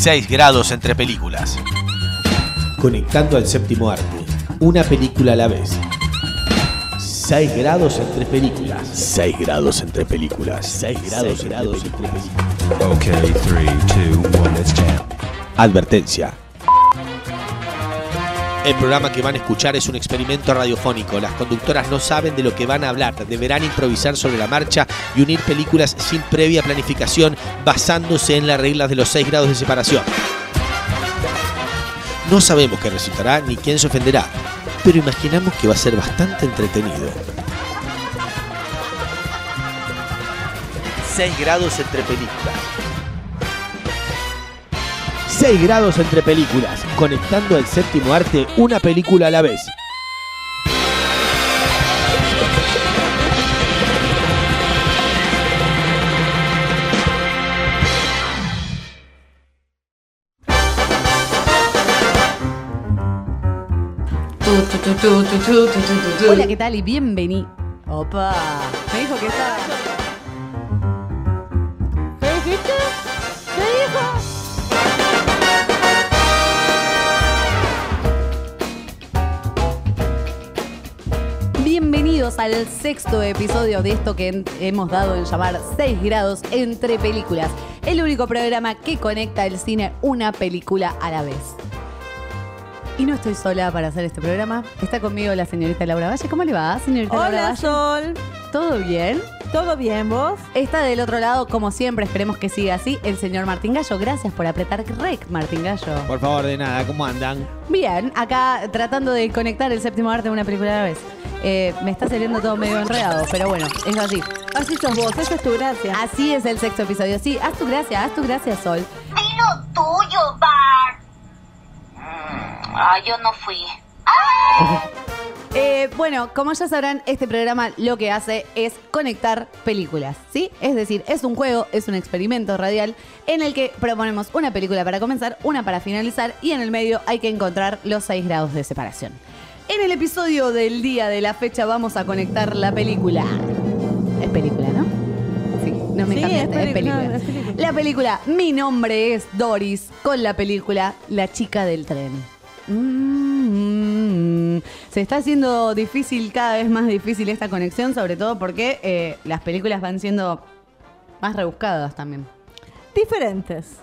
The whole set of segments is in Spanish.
6 grados entre películas. Conectando al séptimo arte. Una película a la vez. 6 grados entre películas. 6 grados entre películas. 6 grados, grados entre películas. Okay, three, two, one, let's jam. Advertencia. El programa que van a escuchar es un experimento radiofónico. Las conductoras no saben de lo que van a hablar. Deberán improvisar sobre la marcha y unir películas sin previa planificación basándose en las reglas de los 6 grados de separación. No sabemos qué resultará ni quién se ofenderá, pero imaginamos que va a ser bastante entretenido. 6 grados entre películas. 6 grados entre películas, conectando el séptimo arte una película a la vez. Hola, ¿qué tal? Y bienvenido. Opa. Me dijo que estaba. Bienvenidos al sexto episodio de esto que hemos dado en llamar 6 grados entre películas. El único programa que conecta el cine una película a la vez. Y no estoy sola para hacer este programa. Está conmigo la señorita Laura Valle. ¿Cómo le va, señorita Laura Hola Valle? Sol, ¿Todo bien? ¿Todo bien vos? Está del otro lado, como siempre, esperemos que siga así, el señor Martín Gallo. Gracias por apretar rec, Martín Gallo. Por favor, de nada, ¿cómo andan? Bien, acá tratando de conectar el séptimo arte a una película a la vez. Eh, me está saliendo todo medio enredado, pero bueno, es así. Así sos vos, esa es tu gracia. Así es el sexto episodio. Sí, haz tu gracia, haz tu gracia, Sol. Dilo tuyo, Bart. Ah, yo no fui. Eh, bueno, como ya sabrán, este programa lo que hace es conectar películas, ¿sí? Es decir, es un juego, es un experimento radial en el que proponemos una película para comenzar, una para finalizar y en el medio hay que encontrar los 6 grados de separación. En el episodio del día de la fecha vamos a conectar la película. Es película, ¿no? Sí, no me Sí, cambiaste, es es peli- película. no, es película. La película Mi nombre es Doris con la película La chica del tren. Mm, se está haciendo difícil, cada vez más difícil esta conexión, sobre todo porque eh, las películas van siendo más rebuscadas también. Diferentes.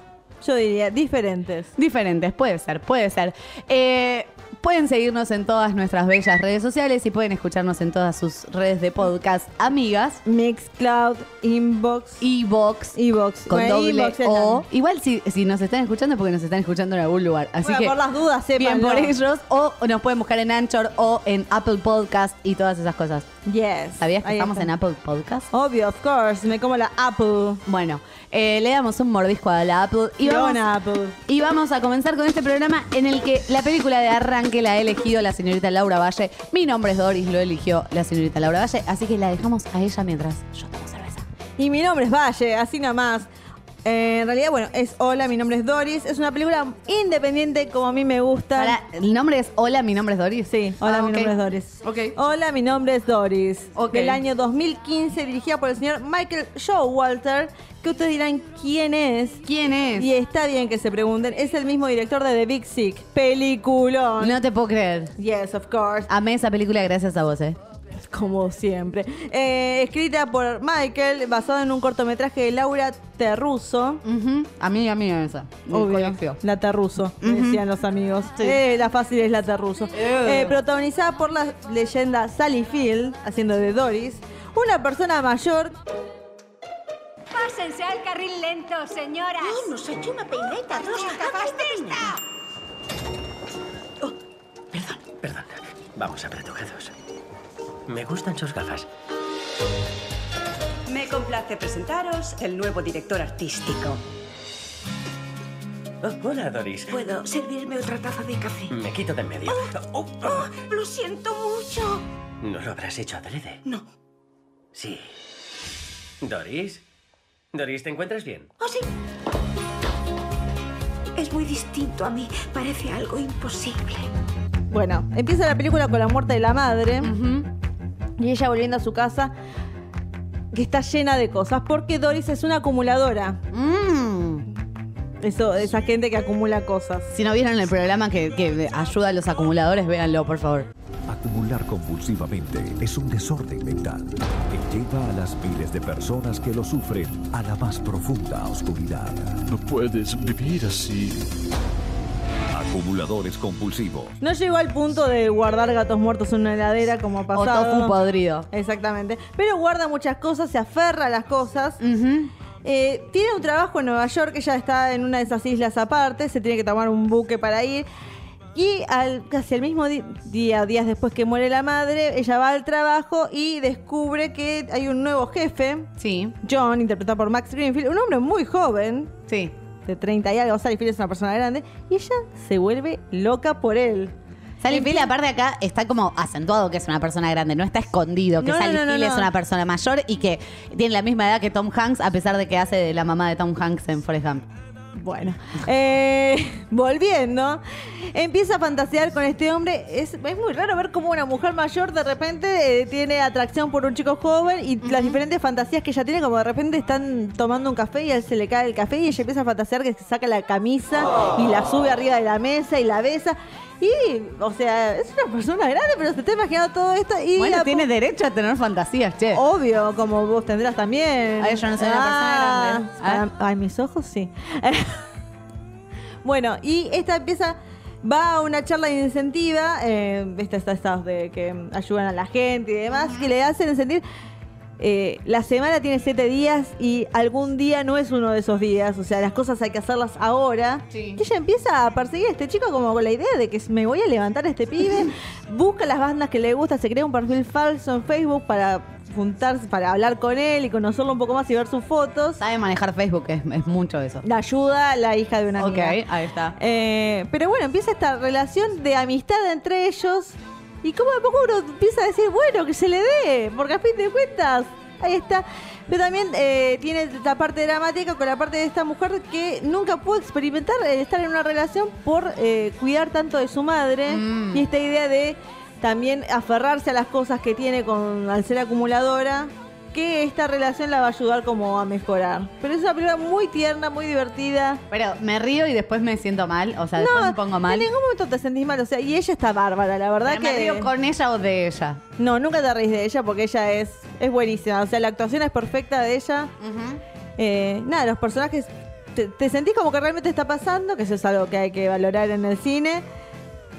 Yo diría, diferentes. Diferentes, puede ser, puede ser. Eh, pueden seguirnos en todas nuestras bellas redes sociales y pueden escucharnos en todas sus redes de podcast amigas. Mixcloud, Inbox, Evox, Evox. con Bueno, doble Inbox O. Igual si, si nos están escuchando es porque nos están escuchando en algún lugar. Así Bueno, que por las dudas, bien sépanlo. por ellos. O nos pueden buscar en Anchor o en Apple Podcast y todas esas cosas. Yes. ¿Sabías que Ahí estamos está. en Apple Podcast? Obvio, of course. Me como la Apple. Bueno, eh, le damos un mordisco a la Apple y vamos, Apple. y vamos a comenzar con este programa en el que la película de arranque la ha elegido la señorita Laura Valle. Mi nombre es Doris, lo eligió la señorita Laura Valle, así que la dejamos a ella mientras yo tomo cerveza. Y mi nombre es Valle, así nomás. Eh, en realidad, bueno, es Hola, mi nombre es Doris. Es una película independiente como a mí me gusta. Ahora, el nombre es Hola, mi nombre es Doris. Sí, hola, Ah, mi ok. nombre es Doris. Ok. Hola, mi nombre es Doris. Ok. Del año 2015, dirigida por el señor Michael Showalter, que ustedes dirán quién es. ¿Quién es? Y está bien que se pregunten, es el mismo director de The Big Sick, peliculón. No te puedo creer. Yes, of course, Amé esa película gracias a vos, ¿eh? Como siempre. Eh, escrita por Michael, basado en un cortometraje de Laura Terruso. Ujú. A mí, a mí esa. Obvio, la Terruso, me decían los amigos. Sí. Eh, la fácil es la Terruso. Eh, protagonizada por la leyenda Sally Field, haciendo de Doris, una persona mayor Pásense al carril lento, señoras. nos ha hecho una peineta rosa. Perdón, perdón. Vamos apretujados. Me gustan sus gafas. Me complace presentaros el nuevo director artístico. Oh, hola, Doris. ¿Puedo servirme otra taza de café? Me quito de en medio. Oh, oh. Lo siento mucho. ¿No lo habrás hecho adrede? No. Sí. Doris. Doris, ¿te encuentras bien? ¿Oh, sí? Es muy distinto a mí. Parece algo imposible. Bueno, empieza la película con la muerte de la madre y ella volviendo a su casa que está llena de cosas porque Doris es una acumuladora. Mm. Eso, esa gente que acumula cosas. Si no vieron el programa que, que ayuda a los acumuladores, véanlo, por favor. Acumular compulsivamente es un desorden mental que lleva a las miles de personas que lo sufren a la más profunda oscuridad. No puedes vivir así. Acumuladores compulsivos. No llegó al punto de guardar gatos muertos en una heladera como ha O pasado. tofu podrido. Exactamente. Pero guarda muchas cosas, se aferra a las cosas. Eh, tiene un trabajo en Nueva York, ella está en una de esas islas aparte, se tiene que tomar un buque para ir. Y al, casi el mismo día, días después que muere la madre, ella va al trabajo y descubre que hay un nuevo jefe, Sí, John, interpretado por Max Greenfield, un hombre muy joven, sí. De 30 y algo, Sally Field es una persona grande, y ella se vuelve loca por él. Sally Field, aparte acá, está como acentuado que es una persona grande, no está escondido que No, Sally no, no, Field es una persona mayor y que tiene la misma edad que Tom Hanks, a pesar de que hace de la mamá de Tom Hanks en Forrest Gump. Bueno, eh, volviendo, empieza a fantasear con este hombre. Es, es muy raro ver cómo una mujer mayor de repente eh, tiene atracción por un chico joven y las diferentes fantasías que ella tiene, como de repente están tomando un café y a él se le cae el café y ella empieza a fantasear que se saca la camisa y la sube arriba de la mesa y la besa. Y, o sea, es una persona grande, pero se está imaginando todo esto y... Bueno, tiene derecho a tener fantasías, che. Obvio, como vos tendrás también. Ay, yo no soy una persona grande. para- Ay, mis ojos sí. bueno, y esta empieza. Va a una charla de incentiva, eh, estas estas de que ayudan a la gente y demás, que le hacen sentir. Eh, la semana tiene siete días y algún día no es uno de esos días. O sea, las cosas hay que hacerlas ahora. Sí. Y ella empieza a perseguir a este chico como con la idea de que me voy a levantar a este pibe. busca las bandas que le gusta, se crea un perfil falso en Facebook para juntarse, para hablar con él y conocerlo un poco más y ver sus fotos. Sabe manejar Facebook, es, es mucho eso. La ayuda la hija de una Ok, amiga. ahí está. Eh, pero bueno, empieza esta relación de amistad entre ellos. Y como de poco uno empieza a decir, bueno, que se le dé, porque a fin de cuentas, ahí está. Pero también eh, tiene la parte dramática con la parte de esta mujer que nunca pudo experimentar estar en una relación por eh, cuidar tanto de su madre. Mm. Y esta idea de también aferrarse a las cosas que tiene con, al ser acumuladora. Que esta relación la va a ayudar como a mejorar. Pero es una película muy tierna, muy divertida. Pero me río y después me siento mal, o sea, después me pongo mal. En ningún momento te sentís mal, o sea, y ella está bárbara, la verdad Pero que. ¿Me río con ella o de ella? No, nunca te reís de ella porque ella es, es buenísima. O sea, la actuación es perfecta de ella. Eh, nada, los personajes. Te, te sentís como que realmente está pasando, que eso es algo que hay que valorar en el cine.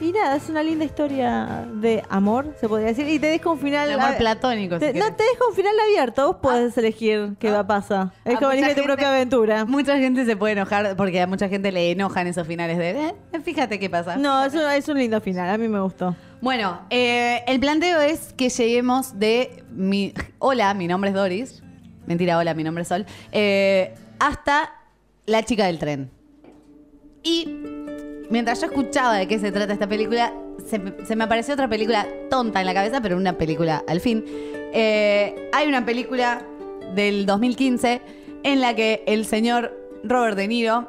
Y nada, es una linda historia de amor, se podría decir. Y te deja un final. De amor a- platónico, te- no, te deja un final abierto. Vos podés elegir qué va a pasar. Es A como mucha elegir tu gente- propia aventura. Mucha gente se puede enojar porque a mucha gente le enojan esos finales de. "Eh, fíjate qué pasa. No, es un, es un lindo final. A mí me gustó. Bueno, eh, el planteo es que lleguemos de mi. Hola, mi nombre es Doris. Mentira, hola, mi nombre es Sol. eh, hasta la chica del tren. Y mientras yo escuchaba de qué se trata esta película, se, me- apareció otra película tonta en la cabeza, pero una película al fin. Eh, hay una película del 2015 en la que el señor Robert De Niro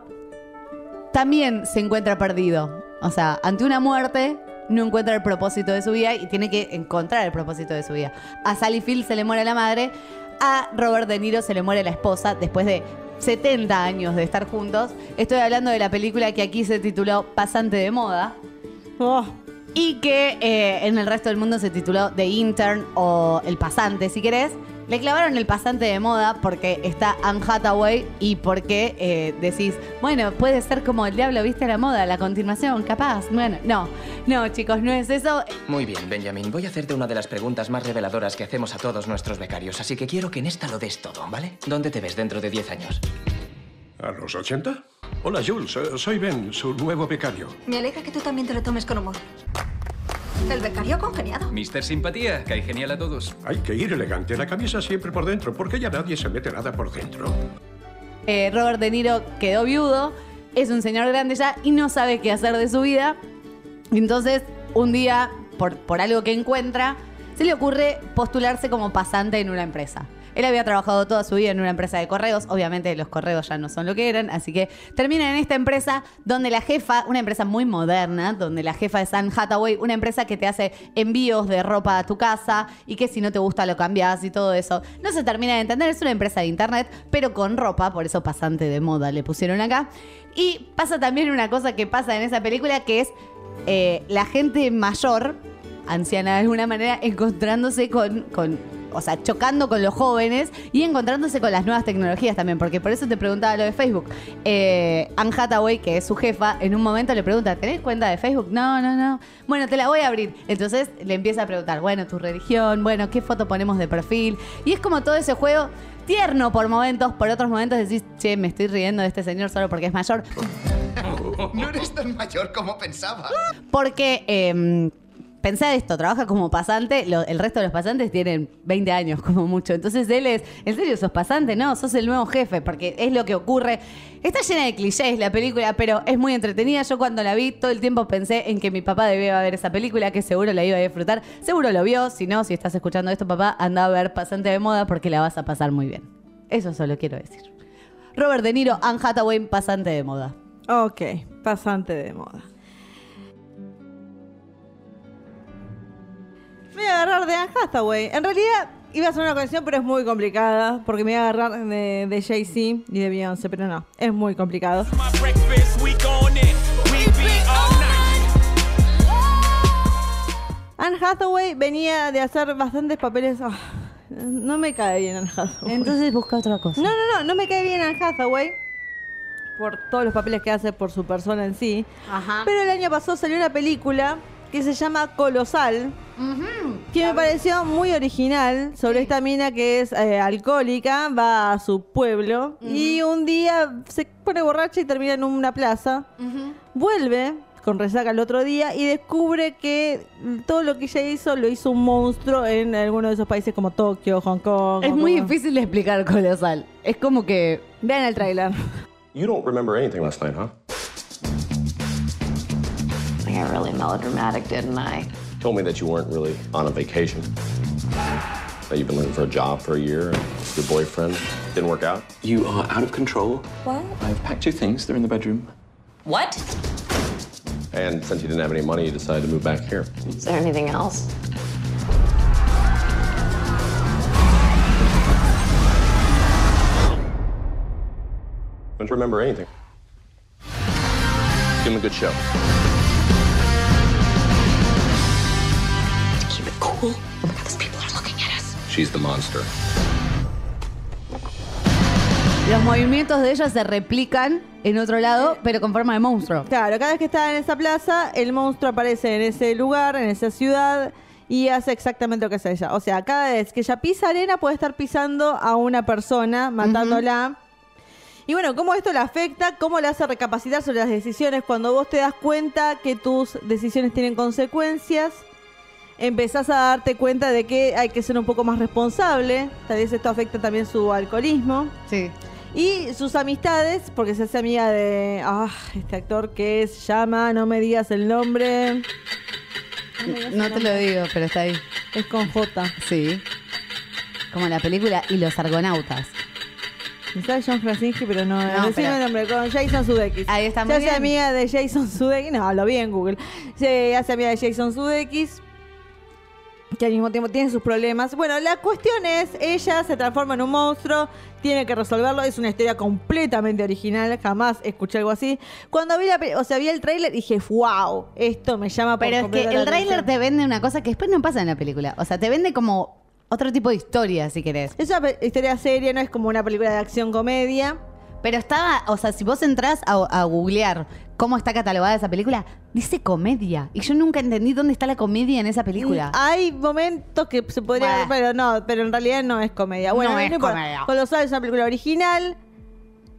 también se encuentra perdido. O sea, ante una muerte no encuentra el propósito de su vida y tiene que encontrar el propósito de su vida. A Sally Field se le muere la madre, a Robert De Niro se le muere la esposa después de 70 años de estar juntos. Estoy hablando de la película que aquí se tituló Pasante de Moda Oh, y que eh, en el resto del mundo se tituló The Intern o El Pasante, si querés. Le clavaron el pasante de moda porque está Anne Hathaway y porque eh, decís, bueno, puede ser como el diablo viste la moda, la continuación, capaz. Bueno, no, no, chicos, no es eso. Muy bien, Benjamin. Voy a hacerte una de las preguntas más reveladoras que hacemos a todos nuestros becarios, así que quiero que en esta lo des todo, ¿vale? ¿Dónde te ves dentro de 10 años? ¿A los 80? Hola, Jules. eh, Soy Ben, su nuevo becario. Me alegra que tú también te lo tomes con humor. El becario ha congeniado. Mister Simpatía, cae genial a todos. Hay que ir elegante. La camisa siempre por dentro, porque ya nadie se mete nada por dentro. Eh, Robert De Niro quedó viudo, es un señor grande ya y no sabe qué hacer de su vida. Entonces, un día, por, por algo que encuentra, se le ocurre postularse como pasante en una empresa. Él había trabajado toda su vida en una empresa de correos. Obviamente los correos ya no son lo que eran. Así que termina en esta empresa donde la jefa, una empresa muy moderna, donde la jefa es Anne Hathaway, una empresa que te hace envíos de ropa a tu casa y que si no te gusta lo cambias y todo eso. No se termina de entender, es una empresa de internet, pero con ropa, por eso pasante de moda le pusieron acá. Y pasa también una cosa que pasa en esa película que es eh, la gente mayor, anciana de alguna manera, encontrándose con, con, o sea, chocando con los jóvenes y encontrándose con las nuevas tecnologías también, porque por eso te preguntaba lo de Facebook. Eh, Anne Hathaway, que es su jefa, en un momento le pregunta, ¿tenés cuenta de Facebook? No, no, no. Bueno, te la voy a abrir. Entonces le empieza a preguntar, bueno, tu religión, bueno, ¿qué foto ponemos de perfil? Y es como todo ese juego tierno por momentos, por otros momentos decís, che, me estoy riendo de este señor solo porque es mayor. No eres tan mayor como pensaba. Porque eh, pensé esto, trabaja como pasante, el resto de los pasantes tienen 20 años como mucho. Entonces él es, ¿en serio sos pasante? No, sos el nuevo jefe, porque es lo que ocurre. Está llena de clichés la película, pero es muy entretenida. Yo cuando la vi todo el tiempo pensé en que mi papá debía ver esa película, que seguro la iba a disfrutar. Seguro lo vio, si no, si estás escuchando esto, papá, anda a ver Pasante de Moda porque la vas a pasar muy bien. Eso solo quiero decir. Robert De Niro, Anne Hathaway, Pasante de Moda. Ok, pasante de moda. Me voy a agarrar de Anne Hathaway. En realidad iba a hacer una conexión, pero es muy complicada. Porque me voy a agarrar de, de Jay-Z y de Beyoncé, pero no, es muy complicado. Anne Hathaway venía de hacer bastantes papeles. ah, no me cae bien Anne Hathaway. Entonces busca otra cosa. No, no, no, no me cae bien Anne Hathaway por todos los papeles que hace por su persona en sí. Ajá. Pero el año pasado salió una película que se llama Colosal, que me pareció muy original sobre esta mina que es eh, alcohólica, va a su pueblo y un día se pone borracha y termina en una plaza. Vuelve con resaca el otro día y descubre que todo lo que ella hizo lo hizo un monstruo en alguno de esos países como Tokio, Hong Kong. Es Hong muy Kong. difícil de explicar colosal. Es como que. Vean el tráiler. You don't remember anything last night, huh? I got really melodramatic, didn't I? Told me that you weren't really on a vacation. That you've been looking for a job for a year and your boyfriend didn't work out. You are out of control. What? I've packed your things. They're in the bedroom. What? And since you didn't have any money, you decided to move back here. Is there anything else? Don't remember anything. Give him a good show. Cool. Oh my god, those people are looking at us. She's the monster. Los movimientos de ella se replican en otro lado, pero con forma de monstruo. Claro, cada vez que está en esa plaza, el monstruo aparece en ese lugar, en esa ciudad, y hace exactamente lo que hace ella. O sea, cada vez que ella pisa arena, puede estar pisando a una persona, matándola. Y bueno, cómo esto le afecta, cómo le hace recapacitar sobre las decisiones cuando vos te das cuenta que tus decisiones tienen consecuencias. Empezás a darte cuenta de que hay que ser un poco más responsable. Tal vez esto afecta también su alcoholismo. Sí. Y sus amistades, porque se hace amiga de ah, este actor que es llama, no me digas el nombre. No te lo digo, pero está ahí. Es con J. Sí. Como en la película Y los Argonautas. Me sale John Krasinski, pero no, No, decime pero- el nombre, con Jason Sudeikis. Ahí está, Se muy hace bien. amiga de Jason Sudeikis, no, lo vi en Google. Se hace amiga de Jason Sudeikis, que al mismo tiempo tiene sus problemas. Bueno, la cuestión es, ella se transforma en un monstruo, tiene que resolverlo, es una historia completamente original, jamás escuché algo así. Cuando vi la, o sea, vi el tráiler dije, wow, esto me llama por Pero es que el tráiler atención". te vende una cosa que después no pasa en la película. O sea, te vende como otro tipo de historia, si querés. Es una historia seria, no es como una película de acción comedia. Pero estaba, o sea, si vos entrás a, a googlear cómo está catalogada esa película, dice comedia. Y yo nunca entendí dónde está la comedia en esa película. Hay momentos que se podría ver, pero no, pero en realidad no es comedia. Bueno, No es importa. comedia. Colosal es una película original.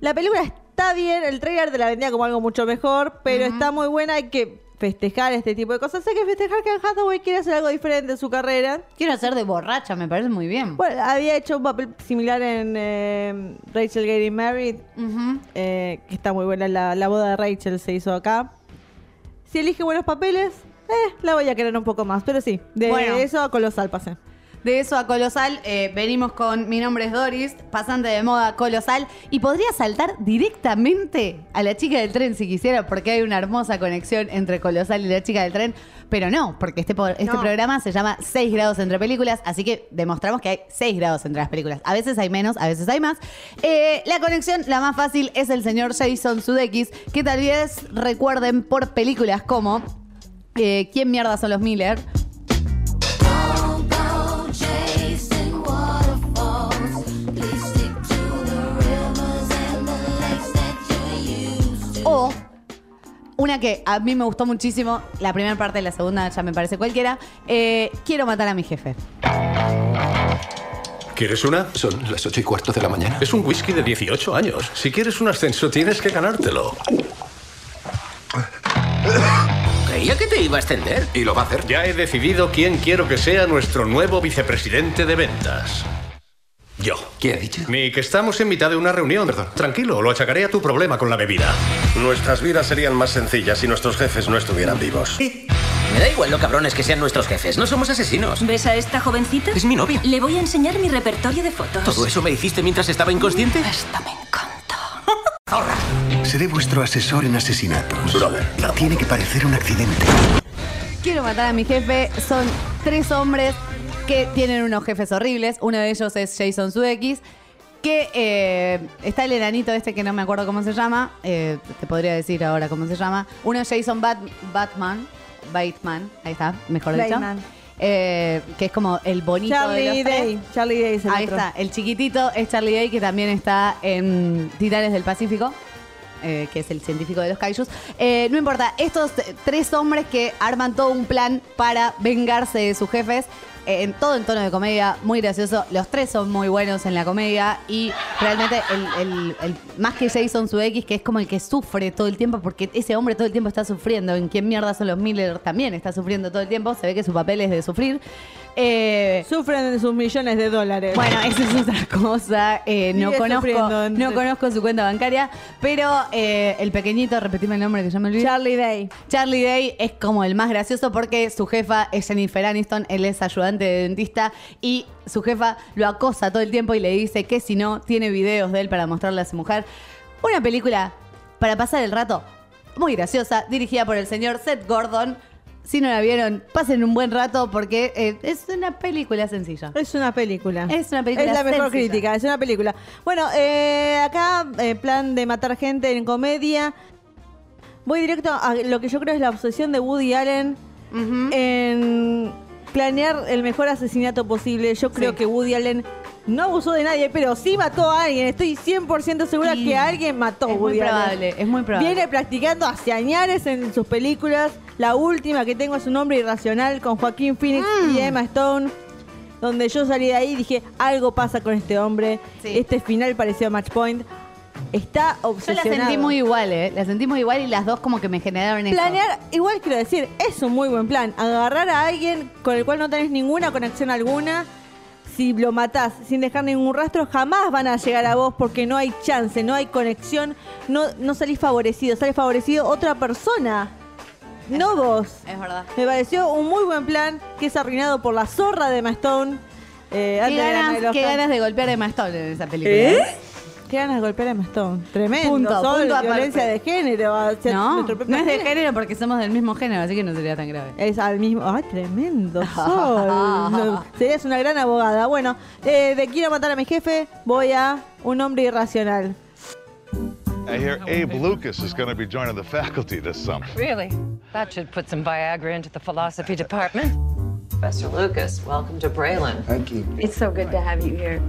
La película está bien, el trailer te la vendía como algo mucho mejor, pero está muy buena, hay que festejar este tipo de cosas. Hay que festejar que Anne Hathaway quiere hacer algo diferente en su carrera. Quiero hacer de borracha, me parece muy bien. Bueno, había hecho un papel similar en eh, Rachel Getting Married, eh, que está muy buena. La, la boda de Rachel se hizo acá. Si elige buenos papeles, eh, la voy a querer un poco más. Pero sí, de Bueno. eso a Colosal pasé. De eso a Colosal, eh, venimos con Mi nombre es Doris, pasante de moda Colosal, y podría saltar directamente a la chica del tren si quisiera, porque hay una hermosa conexión entre Colosal y la chica del tren, pero no, porque este, este No. programa se llama 6 grados entre películas, así que demostramos que hay 6 grados entre las películas. A veces hay menos, a veces hay más. Eh, la conexión, la más fácil, es el señor Jason Sudeikis, que tal vez recuerden por películas como eh, ¿Quién mierda son los Miller? Una que a mí me gustó muchísimo, la primera parte, la segunda ya me parece cualquiera. eh, quiero matar a mi jefe. ¿Quieres una? Son las ocho y cuarto de la mañana. Es un whisky de 18 años. Si quieres un ascenso, tienes que ganártelo. Creía que te iba a extender. ¿Y lo va a hacer? Ya he decidido quién quiero que sea nuestro nuevo vicepresidente de ventas. Yo. ¿Qué ha dicho? Nick, estamos en mitad de una reunión. Perdón. Tranquilo, lo achacaré a tu problema con la bebida. Nuestras vidas serían más sencillas si nuestros jefes no estuvieran vivos. Me da igual lo cabrones que sean nuestros jefes. No somos asesinos. ¿Ves a esta jovencita? Es mi novia. Le voy a enseñar mi repertorio de fotos. ¿Todo eso me hiciste mientras estaba inconsciente? Esta me encanta. Seré vuestro asesor en asesinatos. Brother. Tiene que parecer un accidente. Quiero matar a mi jefe. Son tres hombres que tienen unos jefes horribles. Uno de ellos es Jason Sudeikis. Que eh, está el enanito este que no me acuerdo cómo se llama. eh, te podría decir ahora cómo se llama. Uno es Jason Bat- Batman. Bateman. Ahí está, mejor dicho. Bateman. Eh, que es como el bonito de Charlie los tres. Day. Charlie Day es el Ahí otro. está, el chiquitito es Charlie Day, que también está en Titanes del Pacífico. eh, que es el científico de los kaijus. Eh, no importa, estos eh, tres hombres que arman todo un plan para vengarse de sus jefes, en todo en tono de comedia, muy gracioso. Los tres son muy buenos en la comedia y realmente el, el- el- más que Jason Sudeikis, que es como el que sufre todo el tiempo, porque ese hombre todo el tiempo está sufriendo. En quién mierda son los Miller también está sufriendo todo el tiempo. Se ve que su papel es de sufrir. Eh, Sufren de sus millones de dólares. bueno, esa es otra cosa. Eh, no, conozco, no conozco su cuenta bancaria, pero eh, el pequeñito, repetime el nombre que yo me olvidé. Charlie Day. Charlie Day es como el más gracioso porque su jefa es Jennifer Aniston, él es ayudante de dentista y su jefa lo acosa todo el tiempo y le dice que si no, tiene videos de él para mostrarle a su mujer. Una película para pasar el rato muy graciosa, dirigida por el señor Seth Gordon. Si no la vieron, pasen un buen rato porque eh, es una película sencilla. Es una película. Es una película Es la mejor sencilla. crítica, es una película. Bueno, eh, acá, eh, plan de matar gente en comedia. Voy directo a lo que yo creo es la obsesión de Woody Allen en planear el mejor asesinato posible. Yo creo Sí. que Woody Allen no abusó de nadie, pero sí mató a alguien. Estoy 100% segura que alguien mató a muy Woody Allen. probable, es muy probable. Viene practicando hace años en sus películas. La última que tengo es Un hombre irracional con Joaquín Phoenix Mm. y Emma Stone. Donde yo salí de ahí y dije, algo pasa con este hombre. Sí. Este final pareció a Match Point. Está Yo la obsesionado. sentí muy igual, ¿eh? La sentí muy igual y las dos como que me generaron eso. Planear, igual quiero decir, es un muy buen plan. Agarrar a alguien con el cual no tenés ninguna conexión alguna. Si lo matás sin dejar ningún rastro, jamás van a llegar a vos porque no hay chance, no hay conexión, no, no salís favorecido, sale favorecido otra persona. No vos. Es verdad. Me pareció un muy buen plan que es arruinado por la zorra de Emma Stone. eh, Qué de ganas, el qué ganas de golpear a Emma Stone en esa película. ¿Eh? ¿eh? Qué ganas de golpear a Emma Stone. Tremendo. Punto, Sol, punto violencia de género. No, no es de género. género porque somos del mismo género, así que no sería tan grave. Es al mismo. ¡Ay, tremendo! Sol. No, serías una gran abogada. Bueno, eh, de quiero matar a mi jefe, voy a un hombre irracional. I hear Abe Lucas is going to be joining the faculty this summer. Really? That should put some Viagra into the philosophy department. Professor Lucas, welcome to Braylon. Thank you. It's so good to have you here.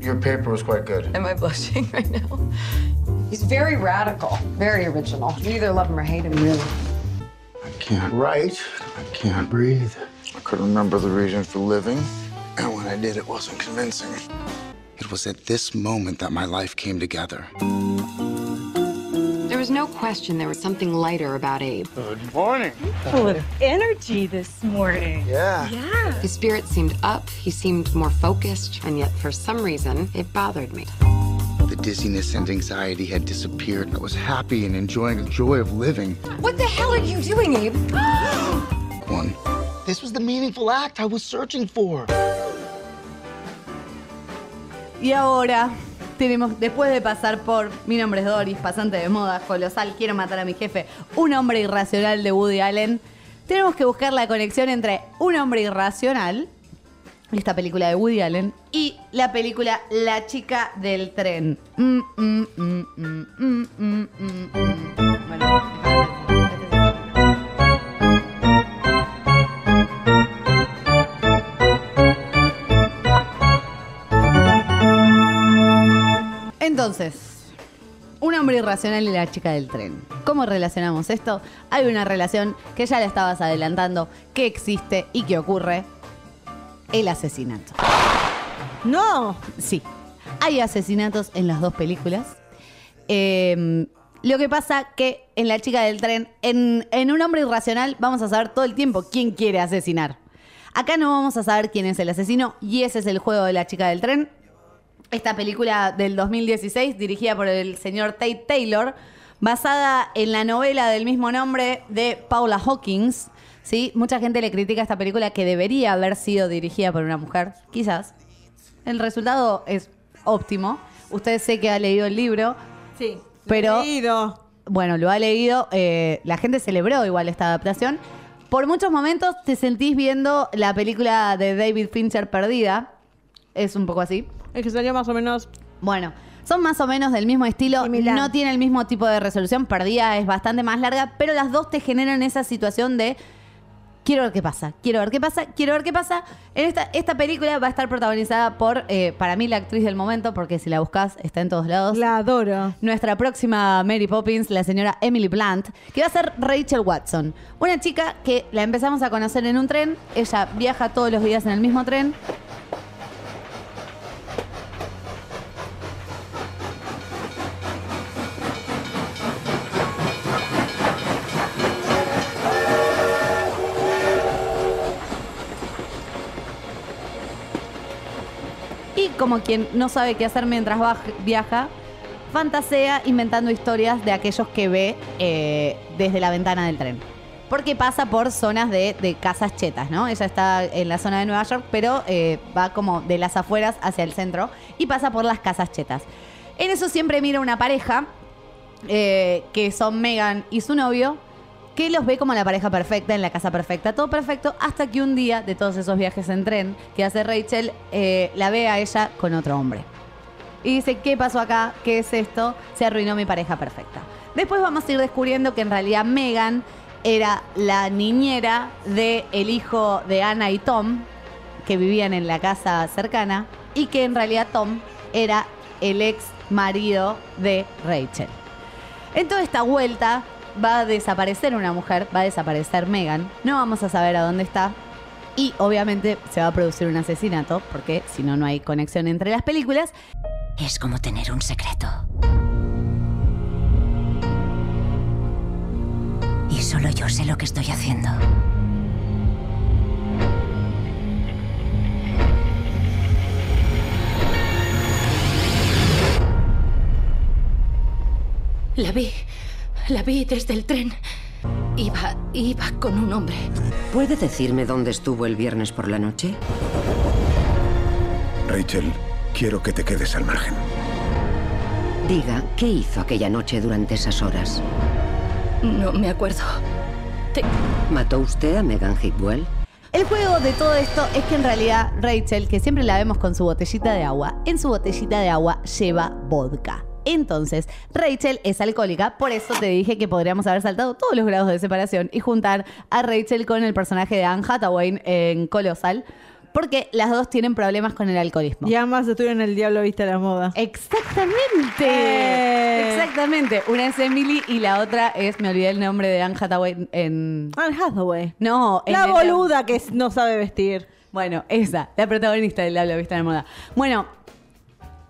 Your paper was quite good. Am I blushing right now? He's very radical, very original. You either love him or hate him, really. I can't write. I can't breathe. I couldn't remember the reason for living. And when I did, it wasn't convincing. It was at this moment that my life came together. There was question there was something lighter about Abe. Good morning. Full of energy this morning. Yeah. Yeah. His spirit seemed up, he seemed more focused, and yet for some reason, it bothered me. The dizziness and anxiety had disappeared, and I was happy and enjoying the joy of living. What the hell are you doing, Abe? One, This was the meaningful act I was searching for. Y ahora tenemos, después de pasar por Mi nombre es Doris, pasante de moda, colosal, quiero matar a mi jefe, un hombre irracional de Woody Allen, tenemos que buscar la conexión entre un hombre irracional, esta película de Woody Allen, y la película La chica del tren. Mm, mm, mm, Entonces, un hombre irracional y la chica del tren. ¿Cómo relacionamos esto? Hay una relación que ya le estabas adelantando, que existe y que ocurre. El asesinato. No. Sí. Hay asesinatos en las dos películas. Eh, lo que pasa que en La chica del tren, en, en Un hombre irracional, vamos a saber todo el tiempo quién quiere asesinar. Acá no vamos a saber quién es el asesino y ese es el juego de La chica del tren. Esta película del 2016, dirigida por el señor Tate Taylor, basada en la novela del mismo nombre de Paula Hawkins. ¿sí? Mucha gente le critica esta película que debería haber sido dirigida por una mujer, quizás. El resultado es óptimo. Usted sé que ha leído el libro, Sí. pero... Leído. Bueno, lo ha leído. eh, la gente celebró igual esta adaptación. Por muchos momentos te sentís viendo la película de David Fincher perdida. Es un poco así. Es que salió más o menos. Bueno, son más o menos del mismo estilo. Similar. No tiene el mismo tipo de resolución. Perdida es bastante más larga, pero las dos te generan esa situación de. Quiero ver qué pasa, quiero ver qué pasa, quiero ver qué pasa. En esta, esta película va a estar protagonizada por, eh, para mí, la actriz del momento, porque si la buscas está en todos lados. La adoro. Nuestra próxima Mary Poppins, la señora Emily Blunt, que va a ser Rachel Watson. Una chica que la empezamos a conocer en un tren. Ella viaja todos los días en el mismo tren. Como quien no sabe qué hacer mientras viaja, fantasea inventando historias de aquellos que ve eh, desde la ventana del tren. Porque pasa por zonas de, de casas chetas, ¿no? Ella está en la zona de Nueva York, pero eh, va como de las afueras hacia el centro y pasa por las casas chetas. En eso siempre mira una pareja, eh, que son Megan y su novio, que los ve como la pareja perfecta, en la casa perfecta, todo perfecto, hasta que un día de todos esos viajes en tren que hace Rachel, eh, la ve a ella con otro hombre. Y dice, ¿qué pasó acá? ¿Qué es esto? Se arruinó mi pareja perfecta. Después vamos a ir descubriendo que en realidad Megan era la niñera del el hijo de Anna y Tom, que vivían en la casa cercana, y que en realidad Tom era el ex marido de Rachel. En toda esta vuelta va a desaparecer una mujer, va a desaparecer Megan, no vamos a saber a dónde está y obviamente se va a producir un asesinato porque si no, no hay conexión entre las películas. Es como tener un secreto. Y solo yo sé lo que estoy haciendo. La vi. La vi desde el tren. Iba, iba con un hombre. ¿Puede decirme dónde estuvo el viernes por la noche? Rachel, quiero que te quedes al margen. Diga, ¿qué hizo aquella noche durante esas horas? No me acuerdo. ¿Mató usted a Megan Hickwell? El juego de todo esto es que en realidad Rachel, que siempre la vemos con su botellita de agua, en su botellita de agua lleva vodka. Entonces, Rachel es alcohólica, por eso te dije que podríamos haber saltado todos los grados de separación y juntar a Rachel con el personaje de Anne Hathaway en Colossal, porque las dos tienen problemas con el alcoholismo. Y ambas estuvieron en el Diablo Viste a la Moda. Exactamente. Eh. Exactamente. Una es Emily y la otra es, me olvidé el nombre de Anne Hathaway en... Anne Hathaway. No, en La el- boluda que no sabe vestir. Bueno, esa, la protagonista del Habla Vista de Moda. Bueno,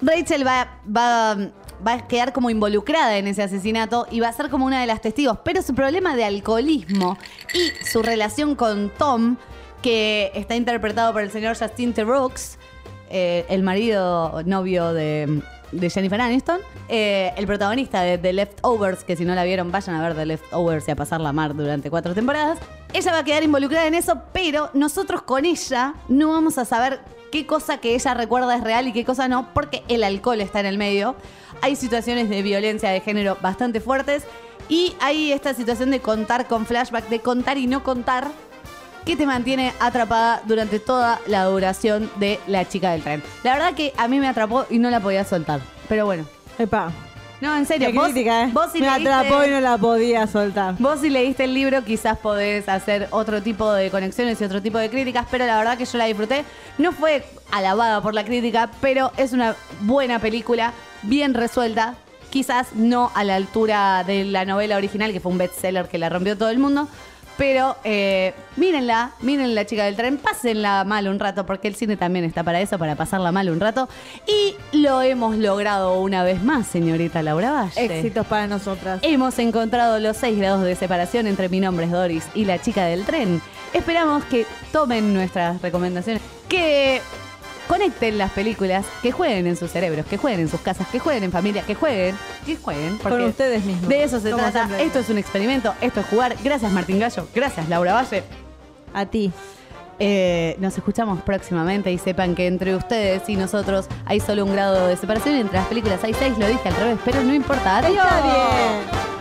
Rachel va, va, va a quedar como involucrada en ese asesinato y va a ser como una de las testigos. Pero su problema de alcoholismo y su relación con Tom, que está interpretado por el señor Justin Theroux, eh, el marido novio de, de Jennifer Aniston, eh, el protagonista de The Leftovers, que si no la vieron, vayan a ver The Leftovers y a pasar la mar durante cuatro temporadas. Ella va a quedar involucrada en eso, pero nosotros con ella no vamos a saber qué cosa que ella recuerda es real y qué cosa no, porque el alcohol está en el medio. Hay situaciones de violencia de género bastante fuertes y hay esta situación de contar con flashback, de contar y no contar, que te mantiene atrapada durante toda la duración de La chica del tren. La verdad que a mí me atrapó y no la podía soltar. Pero bueno. Epa. No, en serio. Qué vos, crítica, ¿eh? vos si Me leíste- atrapó y no la podía soltar. Vos si leíste el libro quizás podés hacer otro tipo de conexiones y otro tipo de críticas, pero la verdad que yo la disfruté. No fue alabada por la crítica, pero es una buena película, bien resuelta. Quizás no a la altura de la novela original, que fue un bestseller que la rompió todo el mundo. Pero eh, mírenla, miren la chica del tren, pásenla mal un rato, porque el cine también está para eso, para pasarla mal un rato. Y lo hemos logrado una vez más, señorita Laura Valle. Éxitos para nosotras. Hemos encontrado los 6 grados de separación entre mi nombre es Doris y la chica del tren. Esperamos que tomen nuestras recomendaciones, que conecten las películas, que jueguen en sus cerebros, que jueguen en sus casas, que jueguen en familia, que jueguen, que jueguen. Con ustedes mismos. De eso se Como trata. siempre. Esto es un experimento, esto es jugar. Gracias Martín Gallo, gracias Laura Valle. A ti. Eh, nos escuchamos próximamente y sepan que entre ustedes y nosotros hay solo un grado de separación y entre las películas hay seis, lo dije al revés, pero no importa. Adiós. Está bien.